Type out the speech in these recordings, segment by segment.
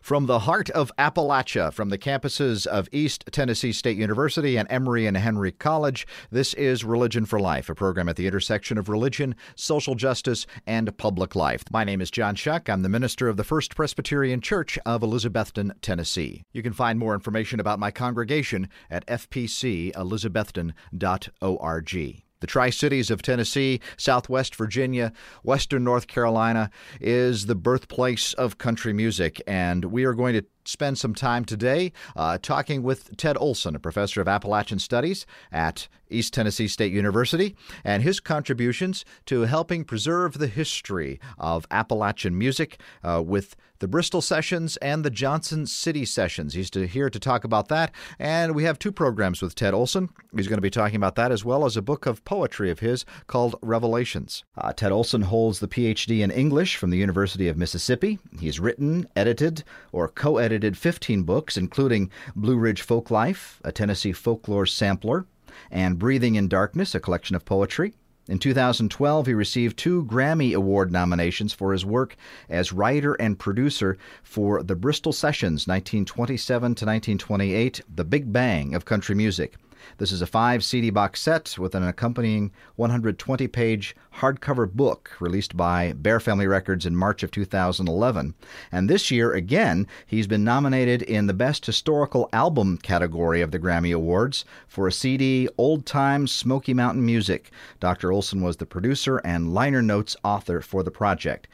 From the heart of Appalachia, from the campuses of East Tennessee State University and Emory and Henry College, this is Religion for Life, a program at the intersection of religion, social justice, and public life. My name is John Shuck. I'm the minister of the First Presbyterian Church of Elizabethton, Tennessee. You can find more information about my congregation at fpcelizabethton.org. The Tri Cities of Tennessee, Southwest Virginia, Western North Carolina is the birthplace of country music, and we are going to spend some time today uh, talking with Ted Olson, a professor of Appalachian Studies at East Tennessee State University, and his contributions to helping preserve the history of Appalachian music uh, with the Bristol Sessions and the Johnson City Sessions. He's to, here to talk about that, and we have two programs with Ted Olson. He's going to be talking about that as well as a book of poetry of his called Revelations. Uh, Ted Olson holds the PhD in English from the University of Mississippi. He's written, edited, or co edited edited 15 books, including Blue Ridge Folk Life, a Tennessee folklore sampler, and Breathing in Darkness, a collection of poetry. In 2012, he received two Grammy Award nominations for his work as writer and producer for the Bristol Sessions 1927 to 1928, The Big Bang of Country Music. This is a five CD box set with an accompanying 120 page hardcover book released by Bear Family Records in March of 2011. And this year, again, he's been nominated in the Best Historical Album category of the Grammy Awards for a CD, Old Time Smoky Mountain Music. Dr. Olson was the producer and liner notes author for the project.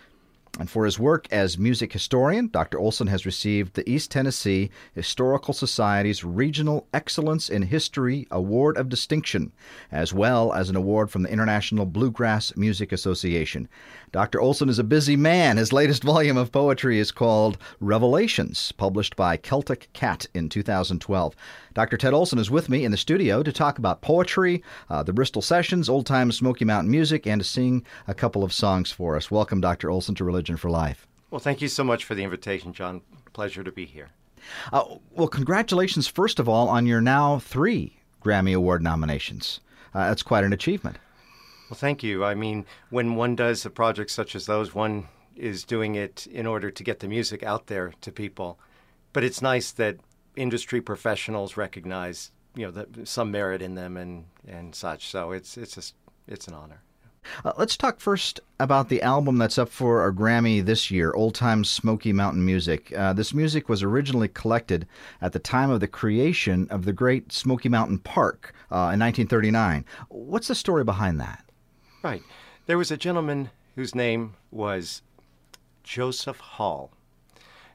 And for his work as music historian, Dr. Olson has received the East Tennessee Historical Society's Regional Excellence in History Award of Distinction, as well as an award from the International Bluegrass Music Association. Dr. Olson is a busy man. His latest volume of poetry is called Revelations, published by Celtic Cat in 2012. Dr. Ted Olson is with me in the studio to talk about poetry, uh, the Bristol Sessions, old time Smoky Mountain music, and to sing a couple of songs for us. Welcome, Dr. Olson, to Religion for Life. Well, thank you so much for the invitation, John. Pleasure to be here. Uh, well, congratulations, first of all, on your now three Grammy Award nominations. Uh, that's quite an achievement. Well, thank you. I mean, when one does a project such as those, one is doing it in order to get the music out there to people. But it's nice that industry professionals recognize you know the, some merit in them and and such. So it's it's just it's an honor. Uh, let's talk first about the album that's up for a Grammy this year, Old Time Smoky Mountain Music. Uh, this music was originally collected at the time of the creation of the Great Smoky Mountain Park uh, in 1939. What's the story behind that? Right. There was a gentleman whose name was Joseph Hall.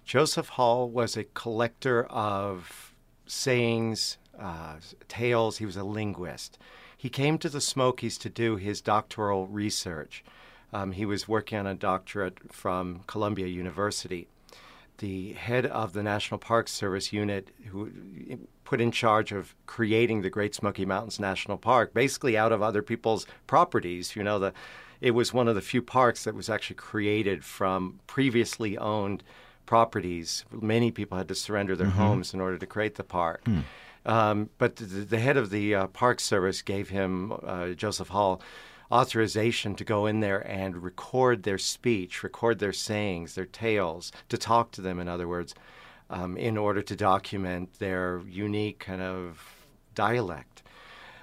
Joseph Hall was a collector of sayings, uh, tales. He was a linguist. He came to the Smokies to do his doctoral research. Um, he was working on a doctorate from Columbia University. The head of the National Park Service unit, who put in charge of creating the Great Smoky Mountains National Park, basically out of other people's properties. You know, the it was one of the few parks that was actually created from previously owned properties. Many people had to surrender their mm-hmm. homes in order to create the park. Mm. Um, but the, the, head of the uh, Park Service gave him, uh, Joseph Hall, authorization to go in there and record their speech, record their sayings, their tales, to talk to them, in other words, um, in order to document their unique kind of dialect.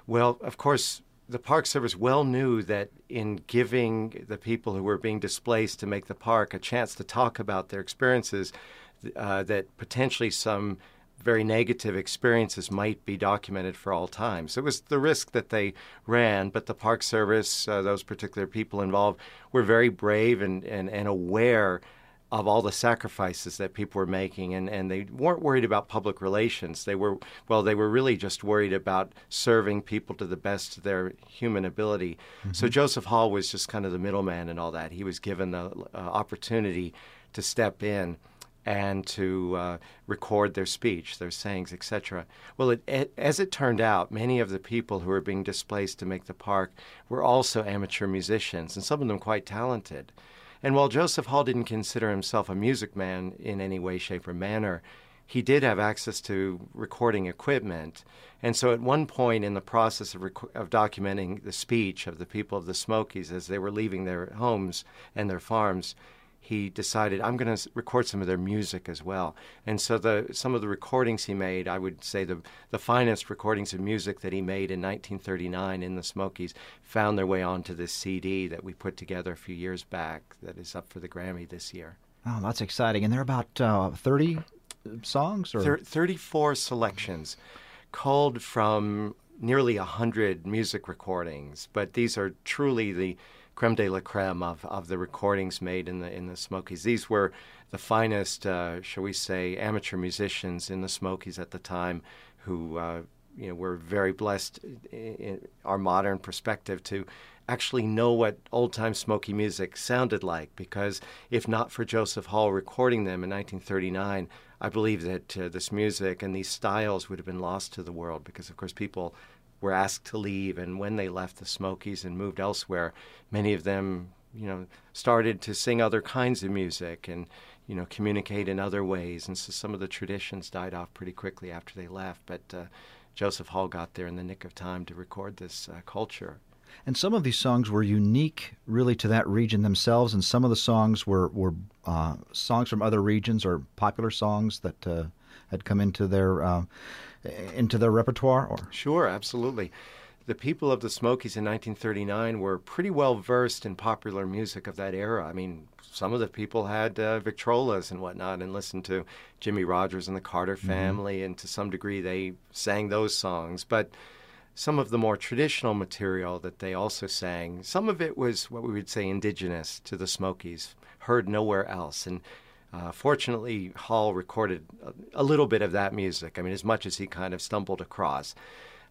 Well, of course, the Park Service well knew that in giving the people who were being displaced to make the park a chance to talk about their experiences, uh, that potentially some very negative experiences might be documented for all time. So it was the risk that they ran, but the Park Service, uh, those particular people involved, were very brave and, and, and aware of all the sacrifices that people were making and, and they weren't worried about public relations they were well they were really just worried about serving people to the best of their human ability mm-hmm. so joseph hall was just kind of the middleman and all that he was given the uh, opportunity to step in and to uh, record their speech, their sayings, etc. Well, it, it, as it turned out, many of the people who were being displaced to make the park were also amateur musicians, and some of them quite talented. And while Joseph Hall didn't consider himself a music man in any way, shape, or manner, he did have access to recording equipment. And so at one point in the process of, rec- of documenting the speech of the people of the Smokies as they were leaving their homes and their farms, he decided I'm going to record some of their music as well. And so the some of the recordings he made, I would say the the finest recordings of music that he made in 1939 in the Smokies, found their way onto this CD that we put together a few years back. That is up for the Grammy this year. Oh, that's exciting! And there are about uh, 30 songs or Thir- 34 selections, culled from nearly 100 music recordings. But these are truly the creme de la creme of, of the recordings made in the in the Smokies. These were the finest, uh, shall we say, amateur musicians in the Smokies at the time, who uh, you know were very blessed in, our modern perspective to actually know what old time Smoky music sounded like. Because if not for Joseph Hall recording them in 1939, I believe that uh, this music and these styles would have been lost to the world. Because of course people were asked to leave, and when they left the Smokies and moved elsewhere, many of them, you know, started to sing other kinds of music and, you know, communicate in other ways. And so some of the traditions died off pretty quickly after they left. But uh, Joseph Hall got there in the nick of time to record this uh, culture. And some of these songs were unique, really, to that region themselves, and some of the songs were were uh, songs from other regions or popular songs that uh, had come into their uh, into their repertoire? Or sure, absolutely. The people of the Smokies in 1939 were pretty well versed in popular music of that era. I mean, some of the people had uh, Victrolas and whatnot and listened to Jimmie Rodgers and the Carter mm-hmm. Family, mm-hmm. and to some degree they sang those songs. But some of the more traditional material that they also sang, some of it was what we would say indigenous to the Smokies, heard nowhere else. And uh, fortunately, Hall recorded a, little bit of that music. I mean, as much as he kind of stumbled across.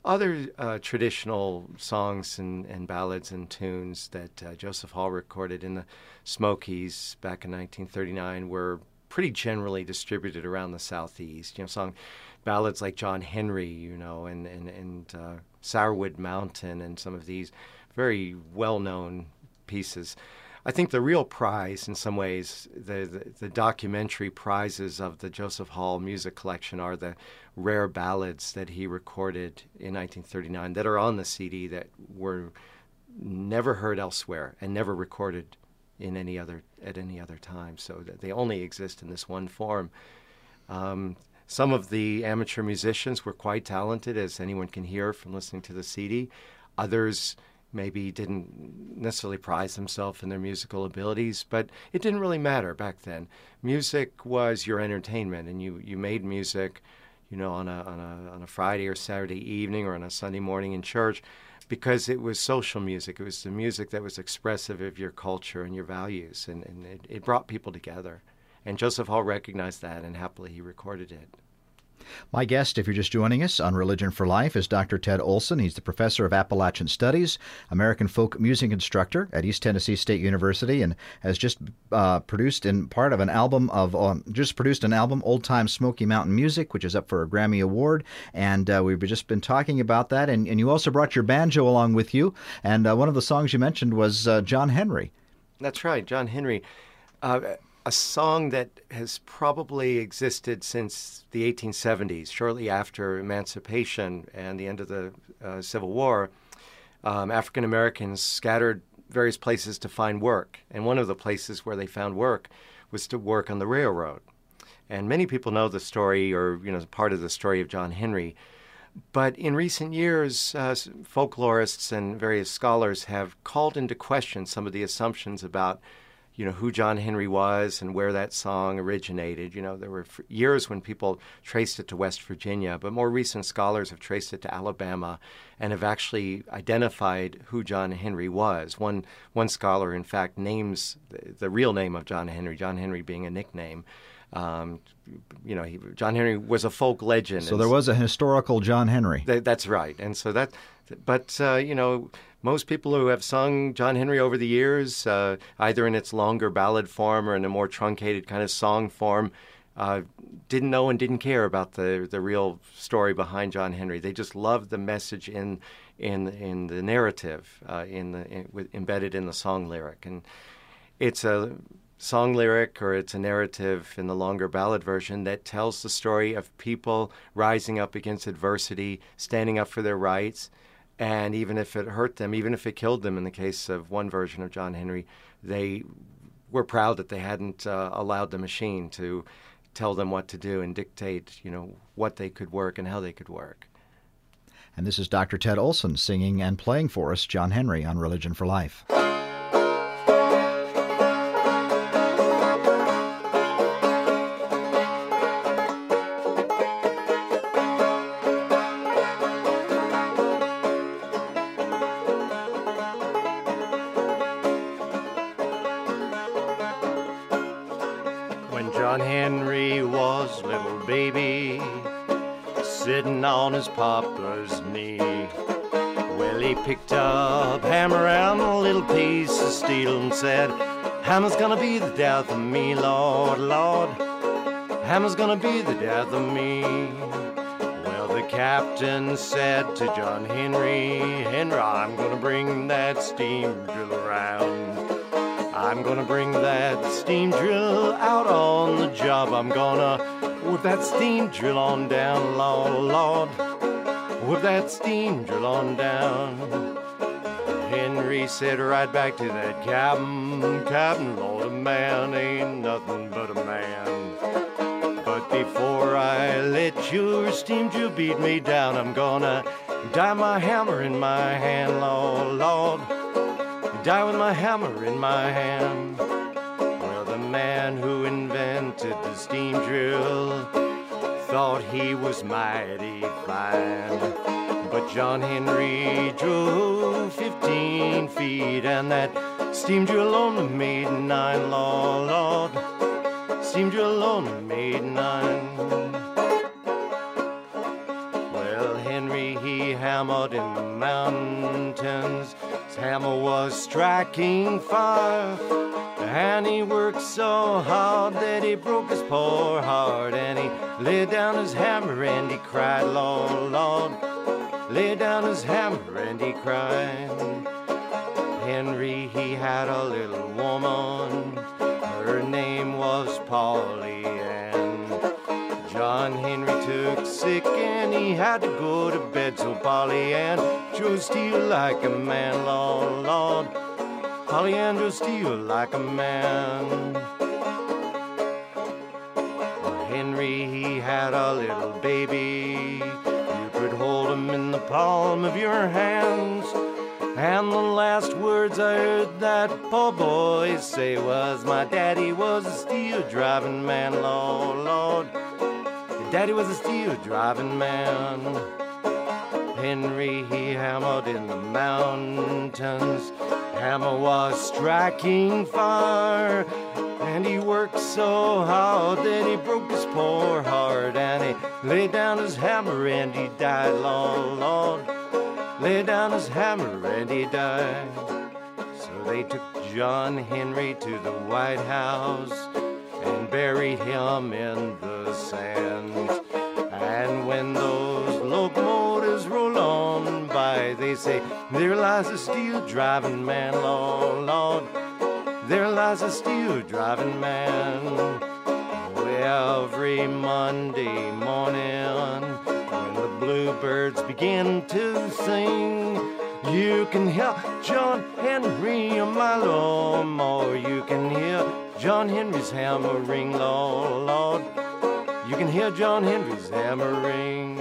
Other uh, traditional songs and, and, ballads and tunes that uh, Joseph Hall recorded in the Smokies back in 1939 were pretty generally distributed around the Southeast. You know, song ballads like John Henry, you know, and and and uh, Sourwood Mountain, and some of these very well-known pieces. I think the real prize, in some ways, the, the, the, documentary prizes of the Joseph Hall music collection are the rare ballads that he recorded in 1939 that are on the CD that were never heard elsewhere and never recorded in any other at any other time. So they only exist in this one form. Um, some of the amateur musicians were quite talented, as anyone can hear from listening to the CD. Others maybe didn't necessarily prize themselves in their musical abilities, but it didn't really matter back then. Music was your entertainment, and you, you made music, you know, on a, on a on a Friday or Saturday evening or on a Sunday morning in church, because it was social music. It was the music that was expressive of your culture and your values, and, and it, it brought people together. And Joseph Hall recognized that, and happily he recorded it. My guest, if you're just joining us on Religion for Life, is Dr. Ted Olson. He's the professor of Appalachian Studies, American folk music instructor at East Tennessee State University, and has just uh, produced in part of an album of um, just produced an album, Old Time Smoky Mountain Music, which is up for a Grammy Award. And uh, we've just been talking about that. And, and, you also brought your banjo along with you. And uh, one of the songs you mentioned was uh, John Henry. That's right, John Henry. Uh, a song that has probably existed since the 1870s, shortly after emancipation and the end of the uh, Civil War. Um, African Americans scattered various places to find work, and one of the places where they found work was to work on the railroad. And many people know the story, or you know, part of the story of John Henry. But in recent years, uh, folklorists and various scholars have called into question some of the assumptions about you know who John Henry was and where that song originated. You know, there were years when people traced it to West Virginia, but more recent scholars have traced it to Alabama and have actually identified who John Henry was. One one scholar, in fact, names the, the real name of John Henry, John Henry being a nickname. Um, you know, he, John Henry was a folk legend. So there was a historical John Henry. Th- that's right, and so that, but uh, you know, most people who have sung John Henry over the years, uh, either in its longer ballad form or in a more truncated kind of song form, uh, didn't know and didn't care about the the real story behind John Henry. They just loved the message in in in the narrative, uh, in the in, with, embedded in the song lyric, and it's a song lyric or it's a narrative in the longer ballad version that tells the story of people rising up against adversity, standing up for their rights, and even if it hurt them, even if it killed them in the case of one version of John Henry, they were proud that they hadn't uh, allowed the machine to tell them what to do and dictate, you know, what they could work and how they could work. And this is Dr. Ted Olson singing and playing for us John Henry on Religion for Life. Hammer's gonna be the death of me, Lord, Lord. Hammer's gonna be the death of me. Well, the captain said to John Henry, Henry, I'm gonna bring that steam drill around. I'm gonna bring that steam drill out on the job. I'm gonna whip that steam drill on down, Lord, Lord. Whip that steam drill on down. Henry said right back to that captain, Captain, Lord, a man ain't nothing but a man. But before I let your steam drill beat me down, I'm gonna die my hammer in my hand, Lord, Lord die with my hammer in my hand. Well, the man who invented the steam drill thought he was mighty fine. But John Henry drove 15 feet, and that steam drill only made nine, Lord, Lord. Steam drill only made nine. Well, Henry, he hammered in the mountains. His hammer was striking fire. And he worked so hard that he broke his poor heart. And he laid down his hammer and he cried, Lord, Lord. Laid down his hammer and he cried. Henry, he had a little woman. Her name was Polly Ann. John Henry took sick and he had to go to bed. So Polly Ann drew steel like a man, Lord, Lord. Polly Ann drew steel like a man. Henry, he had a little baby. Palm of your hands. And the last words I heard that poor boy say was, My daddy was a steel driving man, Lord, Lord. Your Daddy was a steel driving man. Henry, he hammered in the mountains. Hammer was striking fire. And he worked so hard that he broke his poor heart. And he laid down his hammer and he died, Lord, Lord. Laid down his hammer and he died. So they took John Henry to the White House and buried him in the sand. And when those locomotives roll on by, they say, There lies a steel driving man, Lord, Lord. There lies a steel driving man. Every Monday morning, when the bluebirds begin to sing, you can hear John Henry on my lawnmower. You can hear John Henry's hammer ring, Lord, Lord. You can hear John Henry's hammer ring.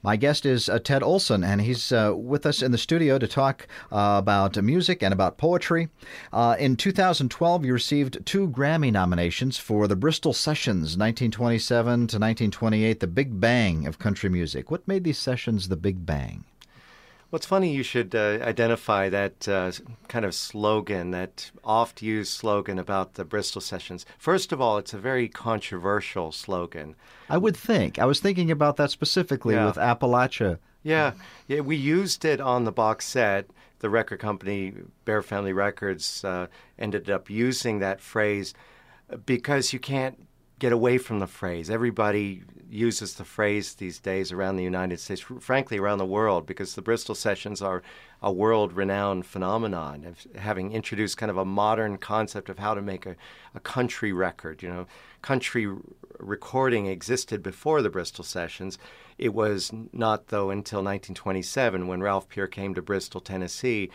My guest is uh, Ted Olson, and he's uh, with us in the studio to talk uh, about music and about poetry. Uh, in 2012, you received two Grammy nominations for the Bristol Sessions, 1927 to 1928, the Big Bang of country music. What made these sessions the Big Bang? Well, it's funny you should uh, identify that uh, kind of slogan, that oft used slogan about the Bristol Sessions. First of all, it's a very controversial slogan. I would think. I was thinking about that specifically Yeah. with Appalachia. Yeah, yeah, we used it on the box set. The record company, Bear Family Records, uh, ended up using that phrase because you can't get away from the phrase. Everybody uses the phrase these days around the United States, frankly, around the world, because the Bristol Sessions are a world renowned phenomenon of having introduced kind of a modern concept of how to make a, a country record. You know, country recording existed before the Bristol Sessions. It was not, though, until 1927 when Ralph Peer came to Bristol, Tennessee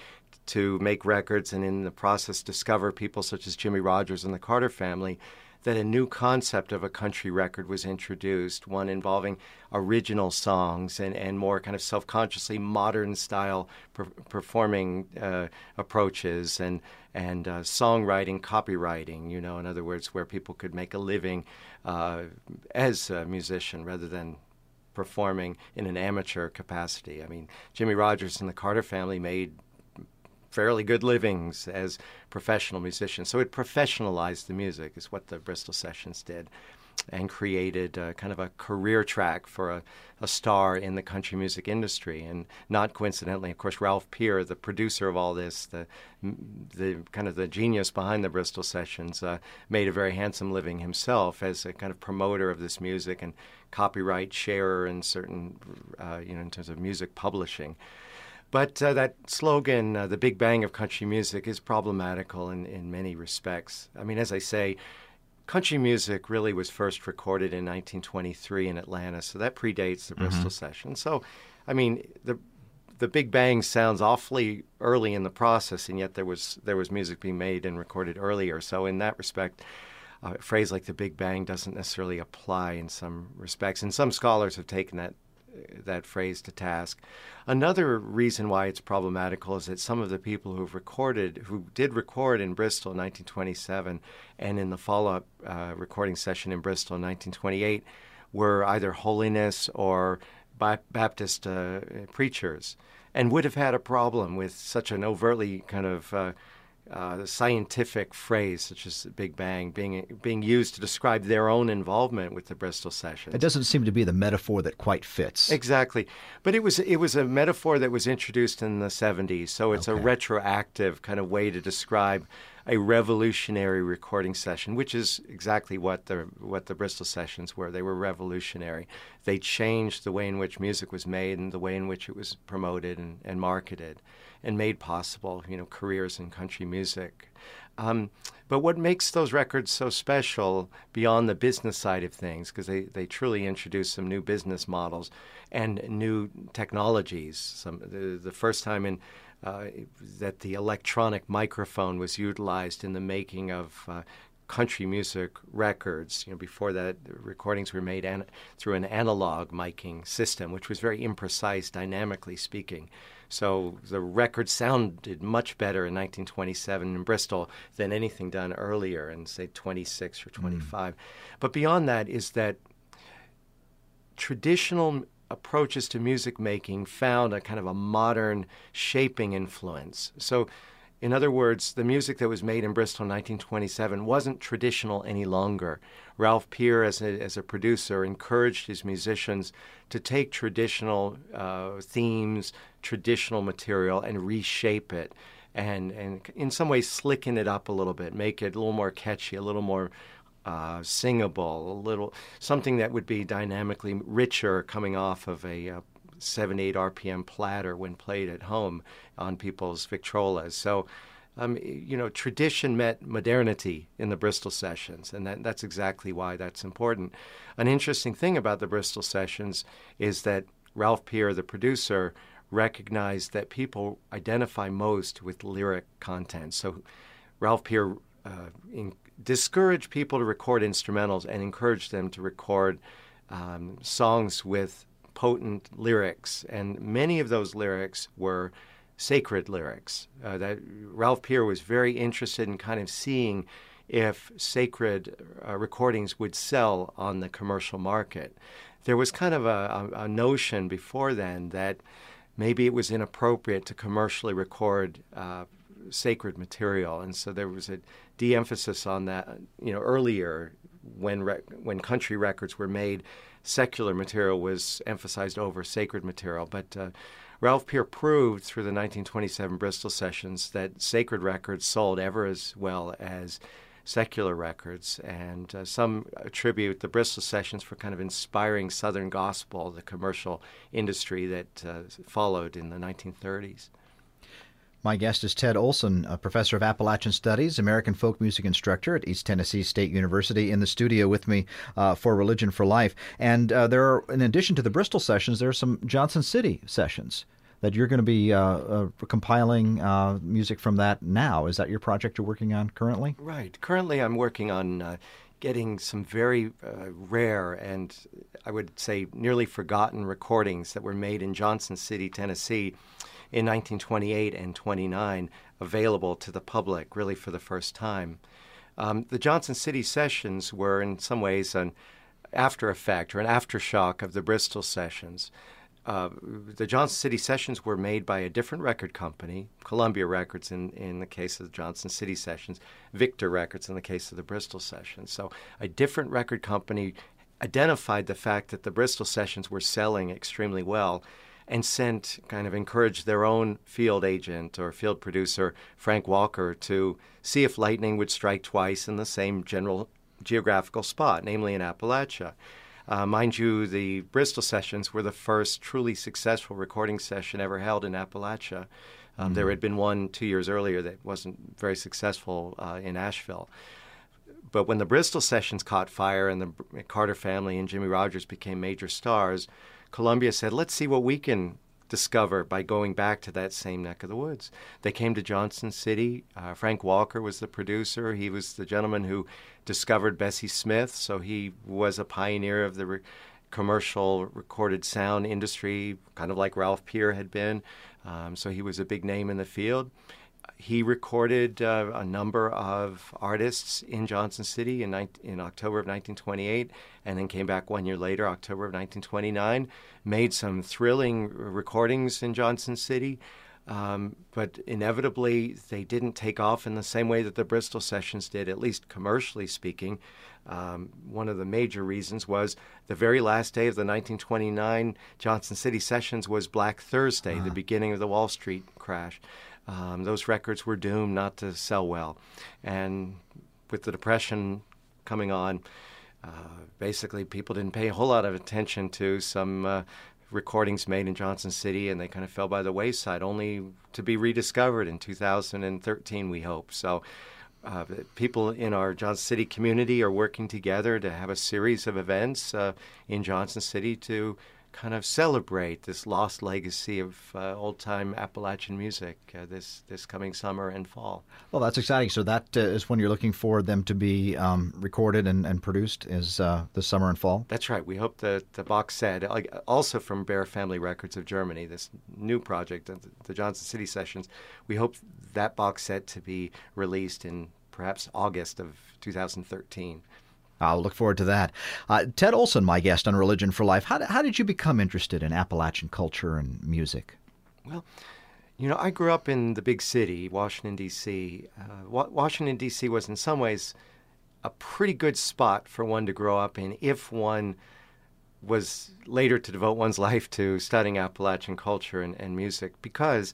to make records and in the process discover people such as Jimmie Rodgers and the Carter family, that a new concept of a country record was introduced, one involving original songs and, and more kind of self consciously modern style per- performing uh, approaches and, and uh, songwriting, copywriting, you know, in other words, where people could make a living uh, as a musician rather than performing in an amateur capacity. I mean, Jimmie Rodgers and the Carter family made fairly good livings as professional musicians. So it professionalized the music, is what the Bristol Sessions did, and created uh, kind of a career track for a, a, star in the country music industry. And not coincidentally, of course, Ralph Peer, the producer of all this, the the kind of the genius behind the Bristol Sessions, uh, made a very handsome living himself as a kind of promoter of this music and copyright sharer in certain, uh, you know, in terms of music publishing. But uh, that slogan, uh, the Big Bang of country music, is problematical in, in many respects. I mean, as I say, country music really was first recorded in 1923 in Atlanta, so that predates the mm-hmm. Bristol session. So, I mean, the the Big Bang sounds awfully early in the process, and yet there was there was music being made and recorded earlier. So, in that respect, a phrase like the Big Bang doesn't necessarily apply in some respects, and some scholars have taken that that phrase to task. Another reason why it's problematical is that some of the people who've recorded, who did record in Bristol in 1927 and in the follow up uh, recording session in Bristol in 1928, were either holiness or Baptist uh, preachers and would have had a problem with such an overtly kind of uh, scientific phrase such as Big Bang being being used to describe their own involvement with the Bristol sessions. It doesn't seem to be the metaphor that quite fits. Exactly, but it was it was a metaphor that was introduced in the '70s, so it's okay. a retroactive kind of way to describe a revolutionary recording session, which is exactly what the what the Bristol sessions were. They were revolutionary. They changed the way in which music was made and the way in which it was promoted and, and marketed and made possible, you know, careers in country music. Um, but what makes those records so special beyond the business side of things, because they, they truly introduce some new business models and new technologies. Some the, the first time in uh, that the electronic microphone was utilized in the making of uh, country music records. You know, before that, recordings were made an- through an analog miking system, which was very imprecise, dynamically speaking. So the record sounded much better in 1927 in Bristol than anything done earlier in, say, 26 or 25. Mm. But beyond that is that traditional approaches to music making found a kind of a modern shaping influence. So in other words, the music that was made in Bristol in 1927 wasn't traditional any longer. Ralph Peer, as a, as a producer, encouraged his musicians to take traditional uh, themes, traditional material, and reshape it. And, and in some ways, slicken it up a little bit, make it a little more catchy, a little more uh, singable, a little something that would be dynamically richer coming off of a, a 7 8 RPM platter when played at home on people's Victrolas. So, um, you know, tradition met modernity in the Bristol sessions, and that, that's exactly why that's important. An interesting thing about the Bristol sessions is that Ralph Peer, the producer, recognized that people identify most with lyric content. So, Ralph Peer uh, in, discouraged people to record instrumentals and encouraged them to record um, songs with potent lyrics, and many of those lyrics were sacred lyrics. Uh, that Ralph Peer was very interested in kind of seeing if sacred uh, recordings would sell on the commercial market. There was kind of a, a, a, notion before then that maybe it was inappropriate to commercially record uh, sacred material, and so there was a de-emphasis on that. You know, earlier when re- when country records were made, secular material was emphasized over sacred material. But uh, Ralph Peer proved through the 1927 Bristol sessions that sacred records sold ever as well as secular records, and uh, some attribute the Bristol sessions for kind of inspiring Southern gospel, the commercial industry that uh, followed in the 1930s. My guest is Ted Olson, a professor of Appalachian Studies, American folk music instructor at East Tennessee State University, in the studio with me uh, for Religion for Life. And uh, there are, in addition to the Bristol sessions, there are some Johnson City sessions that you're going to be uh, uh, compiling uh, music from that now. Is that your project you're working on currently? Right. Currently, I'm working on uh, getting some very uh, rare and I would say nearly forgotten recordings that were made in Johnson City, Tennessee in 1928 and 29 available to the public really for the first time. Um, the Johnson City sessions were in some ways an after effect or an aftershock of the Bristol sessions. Uh, the Johnson City sessions were made by a different record company, Columbia Records in, in the case of the Johnson City sessions, Victor Records in the case of the Bristol sessions. So a different record company identified the fact that the Bristol sessions were selling extremely well and sent kind of encouraged their own field agent or field producer, Frank Walker, to see if lightning would strike twice in the same general geographical spot, namely in Appalachia. Uh, mind you, the Bristol sessions were the first truly successful recording session ever held in Appalachia. Um, mm-hmm. There had been one two years earlier that wasn't very successful uh, in Asheville. But when the Bristol sessions caught fire and the Carter family and Jimmie Rodgers became major stars, Columbia said, let's see what we can discover by going back to that same neck of the woods. They came to Johnson City. Uh, Frank Walker was the producer. He was the gentleman who discovered Bessie Smith, so he was a pioneer of the re- commercial recorded sound industry, kind of like Ralph Peer had been. Um, so he was a big name in the field he recorded uh, a number of artists in Johnson City in, in October of 1928, and then came back one year later, October of 1929. Made some thrilling recordings in Johnson City, um, but inevitably they didn't take off in the same way that the Bristol sessions did, at least commercially speaking. Um, one of the major reasons was the very last day of the 1929 Johnson City sessions was Black Thursday, uh-huh. the beginning of the Wall Street crash um, those records were doomed not to sell well. And with the Depression coming on, uh, basically people didn't pay a whole lot of attention to some uh, recordings made in Johnson City, and they kind of fell by the wayside, only to be rediscovered in 2013, we hope. So. Uh, people in our Johnson City community are working together to have a series of events uh, in Johnson City to kind of celebrate this lost legacy of uh, old time Appalachian music uh, this this coming summer and fall. Well, that's exciting. So that uh, is when you're looking for them to be um, recorded and, and produced is uh, this summer and fall. That's right. We hope that the box set, also from Bear Family Records of Germany, this new project, the Johnson City Sessions. We hope that box set to be released in perhaps August of 2013. I'll look forward to that. Uh, Ted Olson, my guest on Religion for Life. How, how did you become interested in Appalachian culture and music? Well, you know, I grew up in the big city, Washington, D.C. Uh, Washington, D.C. was in some ways a pretty good spot for one to grow up in if one was later to devote one's life to studying Appalachian culture and, and music because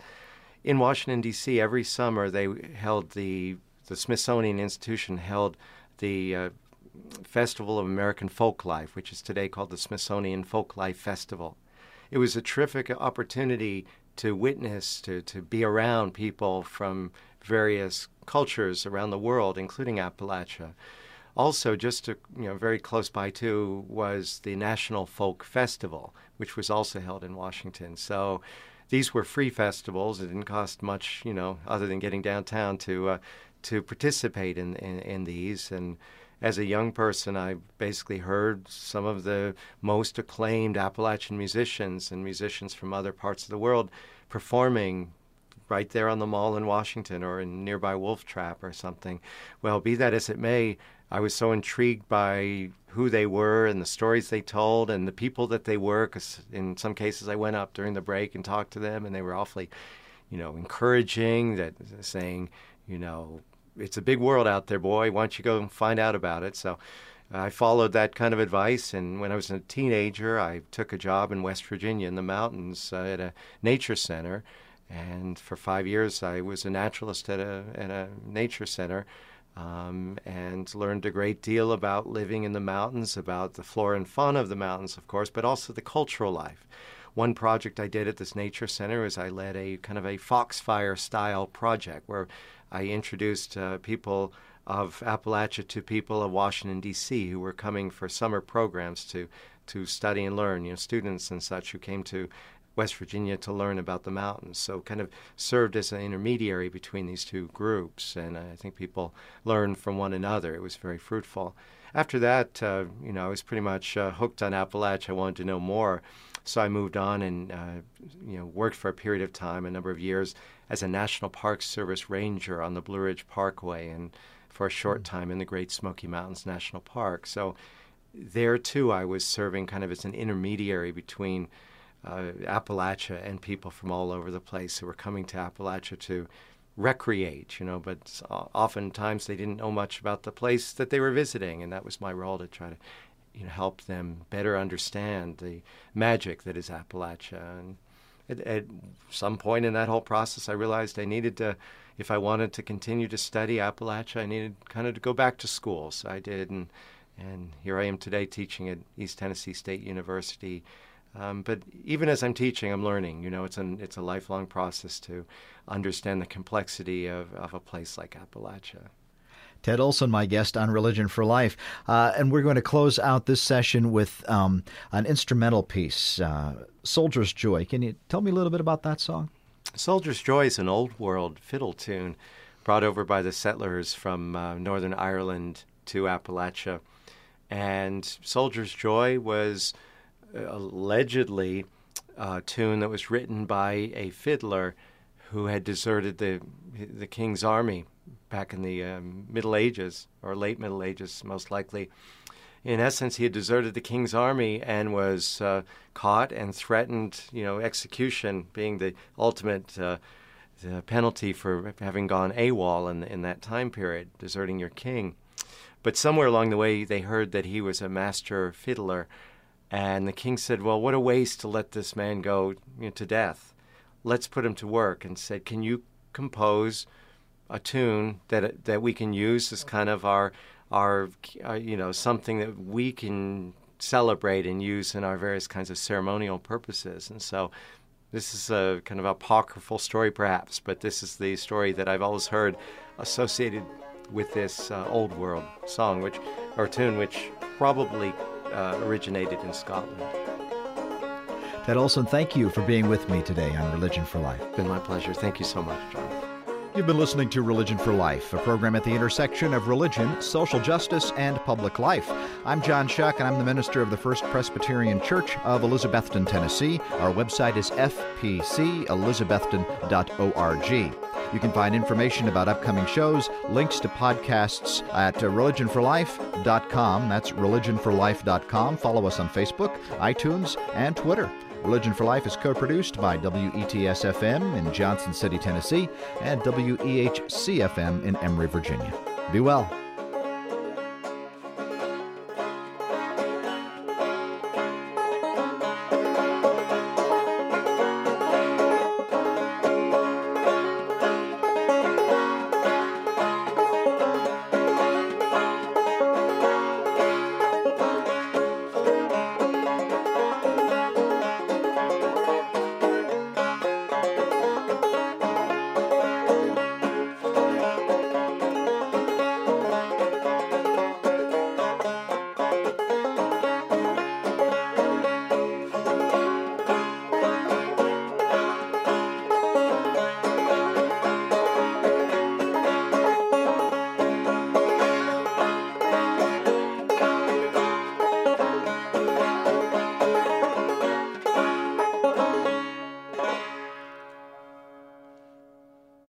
in Washington, D.C., every summer they held the, the Smithsonian Institution held the uh, Festival of American Folk Life, which is today called the Smithsonian Folk Life Festival. It was a terrific opportunity to witness, to, to be around people from various cultures around the world, including Appalachia. Also, just to, you know, very close by too was the National Folk Festival, which was also held in Washington. So these were free festivals. It didn't cost much, you know, other than getting downtown to uh, to participate in, in, in these and as a young person, I basically heard some of the most acclaimed Appalachian musicians and musicians from other parts of the world performing right there on the mall in Washington or in nearby Wolf Trap or something. Well, be that as it may, I was so intrigued by who they were and the stories they told and the people that they were. Because in some cases, I went up during the break and talked to them, and they were awfully, you know, encouraging. That saying, you know, it's a big world out there, boy. Why don't you go and find out about it? So I followed that kind of advice, and when I was a teenager, I took a job in West Virginia in the mountains uh, at a nature center. And for five years, I was a naturalist at a, at a nature center um, and learned a great deal about living in the mountains, about the flora and fauna of the mountains, of course, but also the cultural life. One project I did at this nature center is I led a kind of a foxfire style project where I introduced uh, people of Appalachia to people of Washington D.C. who were coming for summer programs to to study and learn. You know, students and such who came to West Virginia to learn about the mountains. So, kind of served as an intermediary between these two groups, and I think people learned from one another. It was very fruitful. After that, uh, you know, I was pretty much uh, hooked on Appalachia. I wanted to know more, so I moved on and uh, you know worked for a period of time, a number of years, as a National Park Service ranger on the Blue Ridge Parkway, and for a short time in the Great Smoky Mountains National Park. So there too, I was serving kind of as an intermediary between uh, Appalachia and people from all over the place who were coming to Appalachia to recreate, you know, but oftentimes they didn't know much about the place that they were visiting, and that was my role to try to, you know, help them better understand the magic that is Appalachia. And at, at some point in that whole process, I realized I needed to, if I wanted to continue to study Appalachia, I needed kind of to go back to school. So I did, and and here I am today teaching at East Tennessee State University um, but even as I'm teaching, I'm learning. You know, it's an it's a lifelong process to understand the complexity of, of a place like Appalachia. Ted Olson, my guest on Religion for Life. Uh, and we're going to close out this session with um, an instrumental piece, uh, Soldier's Joy. Can you tell me a little bit about that song? Soldier's Joy is an old world fiddle tune brought over by the settlers from uh, Northern Ireland to Appalachia. And Soldier's Joy was allegedly a tune that was written by a fiddler who had deserted the the king's army back in the um, Middle Ages or late Middle Ages, most likely. In essence, he had deserted the king's army and was uh, caught and threatened, you know, execution being the ultimate uh, the penalty for having gone AWOL in, in that time period, deserting your king. But somewhere along the way, they heard that he was a master fiddler and the king said, Well, what a waste to let this man go you know, to death. Let's put him to work. And said, Can you compose a tune that, that we can use as kind of our, our, uh, you know, something that we can celebrate and use in our various kinds of ceremonial purposes? And so this is a kind of apocryphal story, perhaps, but this is the story that I've always heard associated with this uh, old world song, which or tune, which probably uh, originated in Scotland. Ted Olson, thank you for being with me today on Religion for Life. It's been my pleasure. Thank you so much, John. You've been listening to Religion for Life, a program at the intersection of religion, social justice, and public life. I'm John Shuck, and I'm the minister of the First Presbyterian Church of Elizabethton, Tennessee. Our website is fpcelizabethton.org. You can find information about upcoming shows, links to podcasts at religionforlife.com. That's religionforlife.com. Follow us on Facebook, iTunes, and Twitter. Religion for Life is co produced by WETS FM in Johnson City, Tennessee, and WEHC FM in Emory, Virginia. Be well.